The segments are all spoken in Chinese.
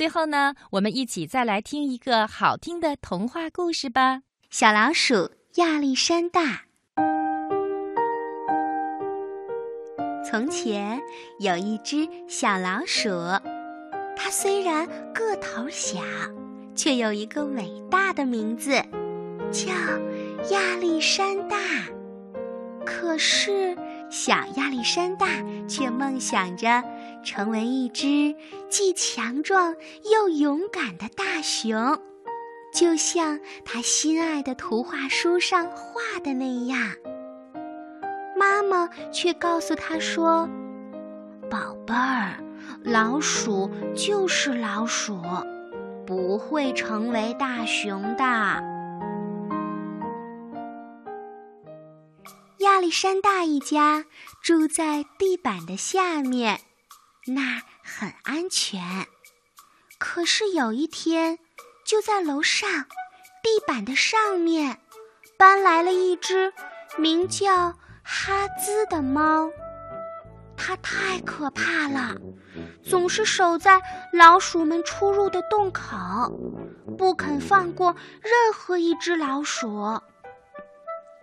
最后呢，我们一起再来听一个好听的童话故事吧。小老鼠亚历山大。从前有一只小老鼠，它虽然个头小，却有一个伟大的名字，叫亚历山大。可是，小亚历山大却梦想着成为一只既强壮又勇敢的大熊，就像他心爱的图画书上画的那样。妈妈却告诉他说：“宝贝儿，老鼠就是老鼠，不会成为大熊的。”亚历山大一家住在地板的下面，那儿很安全。可是有一天，就在楼上地板的上面，搬来了一只名叫哈兹的猫。它太可怕了，总是守在老鼠们出入的洞口，不肯放过任何一只老鼠。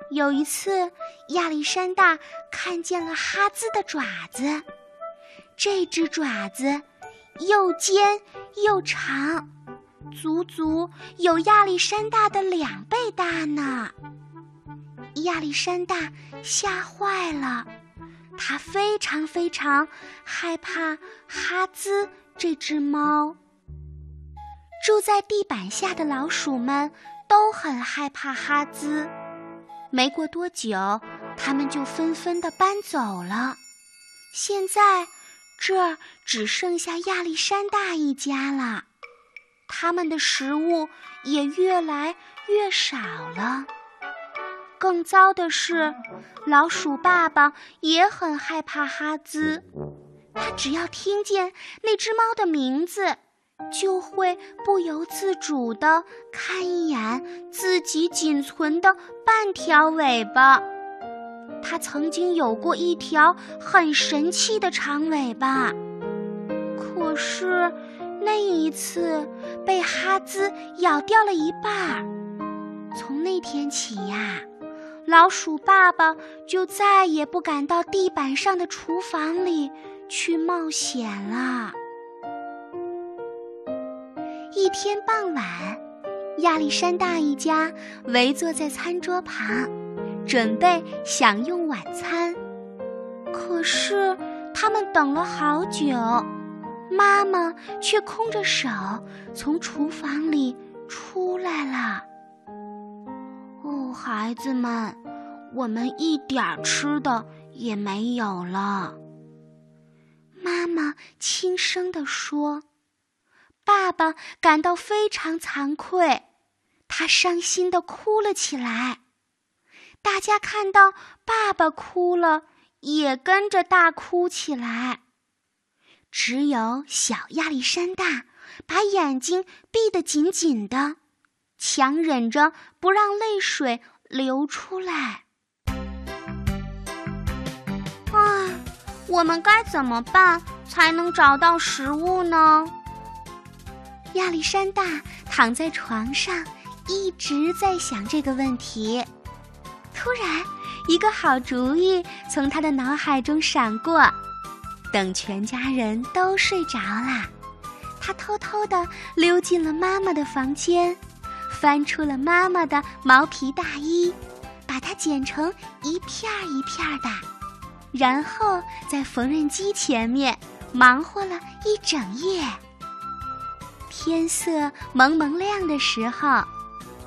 有一次，亚历山大看见了哈兹的爪子，这只爪子又尖又长，足足有亚历山大的两倍大呢。亚历山大吓坏了，他非常非常害怕哈兹这只猫。住在地板下的老鼠们都很害怕哈兹。没过多久，他们就纷纷的搬走了。现在，这儿只剩下亚历山大一家了。他们的食物也越来越少了。更糟的是，老鼠爸爸也很害怕哈兹。他只要听见那只猫的名字。就会不由自主地看一眼自己仅存的半条尾巴。它曾经有过一条很神气的长尾巴，可是那一次被哈兹咬掉了一半儿。从那天起呀，老鼠爸爸就再也不敢到地板上的厨房里去冒险了。一天傍晚，亚历山大一家围坐在餐桌旁，准备享用晚餐。可是他们等了好久，妈妈却空着手从厨房里出来了。哦，孩子们，我们一点吃的也没有了。妈妈轻声地说。爸爸感到非常惭愧，他伤心的哭了起来。大家看到爸爸哭了，也跟着大哭起来。只有小亚历山大把眼睛闭得紧紧的，强忍着不让泪水流出来。唉，我们该怎么办才能找到食物呢？亚历山大躺在床上，一直在想这个问题。突然，一个好主意从他的脑海中闪过。等全家人都睡着了，他偷偷地溜进了妈妈的房间，翻出了妈妈的毛皮大衣，把它剪成一片儿一片的，然后在缝纫机前面忙活了一整夜。天色蒙蒙亮的时候，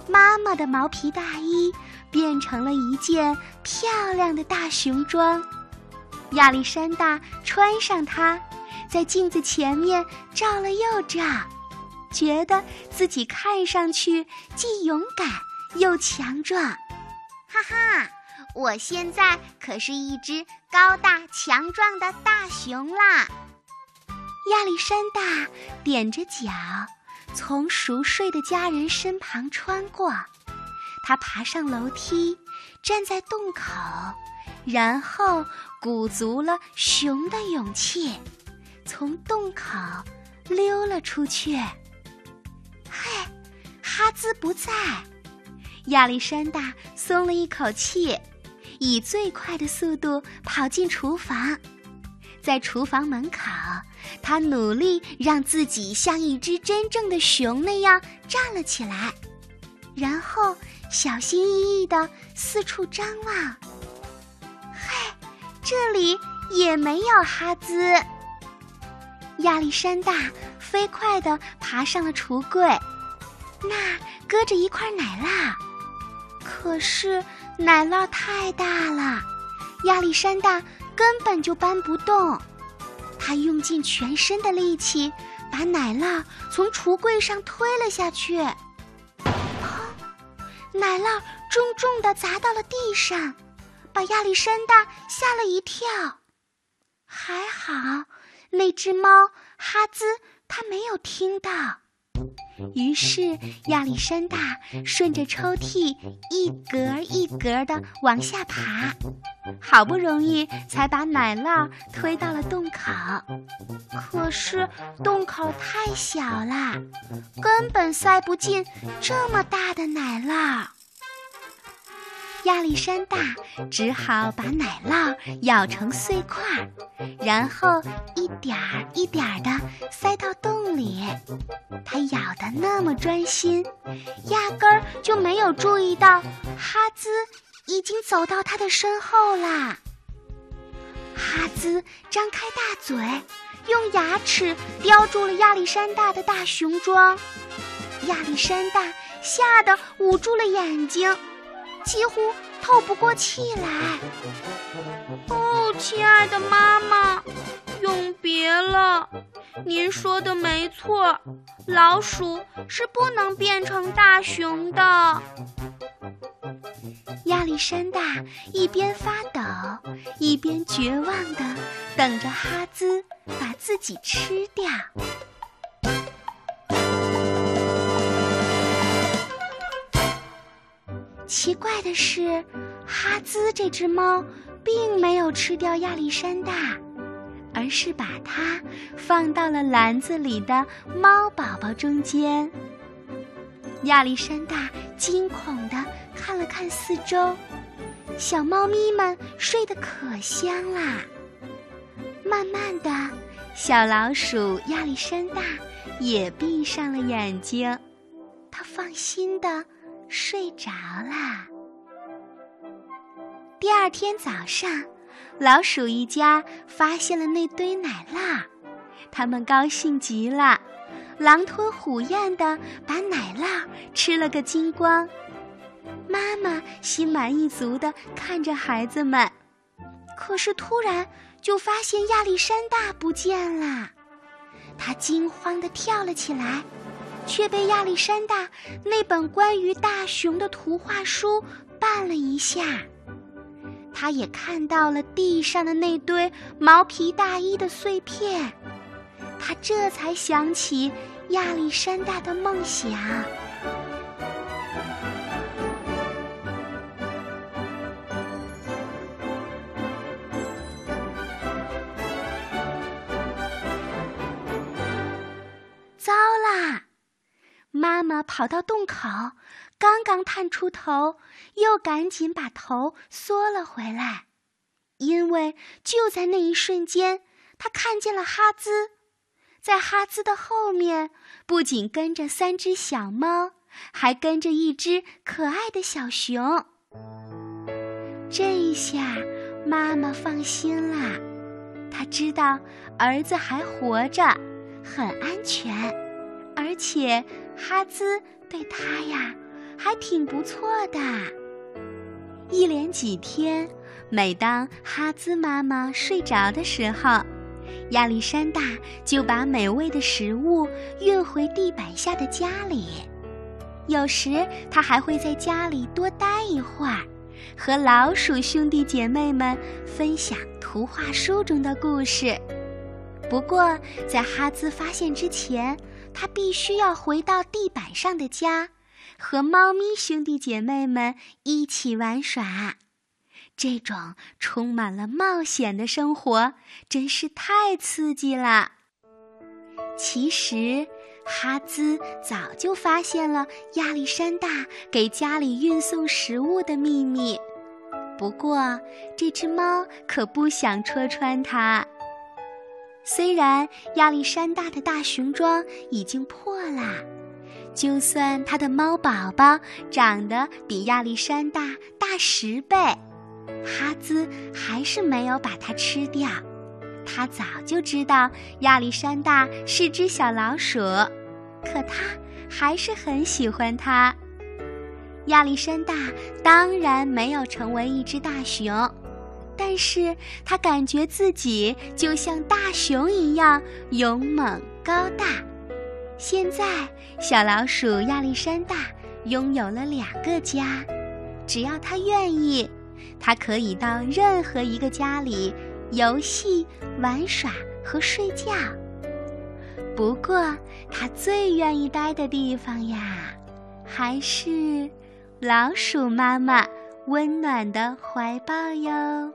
妈妈的毛皮大衣变成了一件漂亮的大熊装。亚历山大穿上它，在镜子前面照了又照，觉得自己看上去既勇敢又强壮。哈哈，我现在可是一只高大强壮的大熊啦！亚历山大踮着脚，从熟睡的家人身旁穿过。他爬上楼梯，站在洞口，然后鼓足了熊的勇气，从洞口溜了出去。嘿，哈兹不在，亚历山大松了一口气，以最快的速度跑进厨房。在厨房门口，他努力让自己像一只真正的熊那样站了起来，然后小心翼翼地四处张望。嘿，这里也没有哈兹。亚历山大飞快地爬上了橱柜，那搁着一块奶酪，可是奶酪太大了，亚历山大。根本就搬不动，他用尽全身的力气把奶酪从橱柜上推了下去，奶酪重重的砸到了地上，把亚历山大吓了一跳。还好，那只猫哈兹它没有听到。于是亚历山大顺着抽屉一格一格的往下爬。好不容易才把奶酪推到了洞口，可是洞口太小了，根本塞不进这么大的奶酪。亚历山大只好把奶酪咬成碎块，然后一点儿一点儿的塞到洞里。他咬得那么专心，压根儿就没有注意到哈兹。已经走到他的身后啦！哈兹张开大嘴，用牙齿叼住了亚历山大的大熊装。亚历山大吓得捂住了眼睛，几乎透不过气来。哦，亲爱的妈妈，永别了！您说的没错，老鼠是不能变成大熊的。亚历山大一边发抖，一边绝望地等着哈兹把自己吃掉。奇怪的是，哈兹这只猫并没有吃掉亚历山大，而是把它放到了篮子里的猫宝宝中间。亚历山大惊恐地看了看四周，小猫咪们睡得可香啦。慢慢的，小老鼠亚历山大也闭上了眼睛，他放心的睡着啦。第二天早上，老鼠一家发现了那堆奶酪，他们高兴极了。狼吞虎咽的把奶酪吃了个精光，妈妈心满意足的看着孩子们，可是突然就发现亚历山大不见了，他惊慌的跳了起来，却被亚历山大那本关于大熊的图画书绊了一下，他也看到了地上的那堆毛皮大衣的碎片。他这才想起亚历山大的梦想。跑到洞口，刚刚探出头，又赶紧把头缩了回来，因为就在那一瞬间，他看见了哈兹。在哈兹的后面，不仅跟着三只小猫，还跟着一只可爱的小熊。这一下，妈妈放心啦，她知道儿子还活着，很安全，而且哈兹对他呀还挺不错的。一连几天，每当哈兹妈妈睡着的时候。亚历山大就把美味的食物运回地板下的家里，有时他还会在家里多待一会儿，和老鼠兄弟姐妹们分享图画书中的故事。不过，在哈兹发现之前，他必须要回到地板上的家，和猫咪兄弟姐妹们一起玩耍。这种充满了冒险的生活真是太刺激了。其实，哈兹早就发现了亚历山大给家里运送食物的秘密。不过，这只猫可不想戳穿它。虽然亚历山大的大熊装已经破了，就算他的猫宝宝长得比亚历山大大十倍，哈兹还是没有把它吃掉。他早就知道亚历山大是只小老鼠，可他还是很喜欢它。亚历山大当然没有成为一只大熊，但是他感觉自己就像大熊一样勇猛高大。现在，小老鼠亚历山大拥有了两个家，只要他愿意，他可以到任何一个家里游戏、玩耍和睡觉。不过，他最愿意待的地方呀，还是……老鼠妈妈温暖的怀抱哟。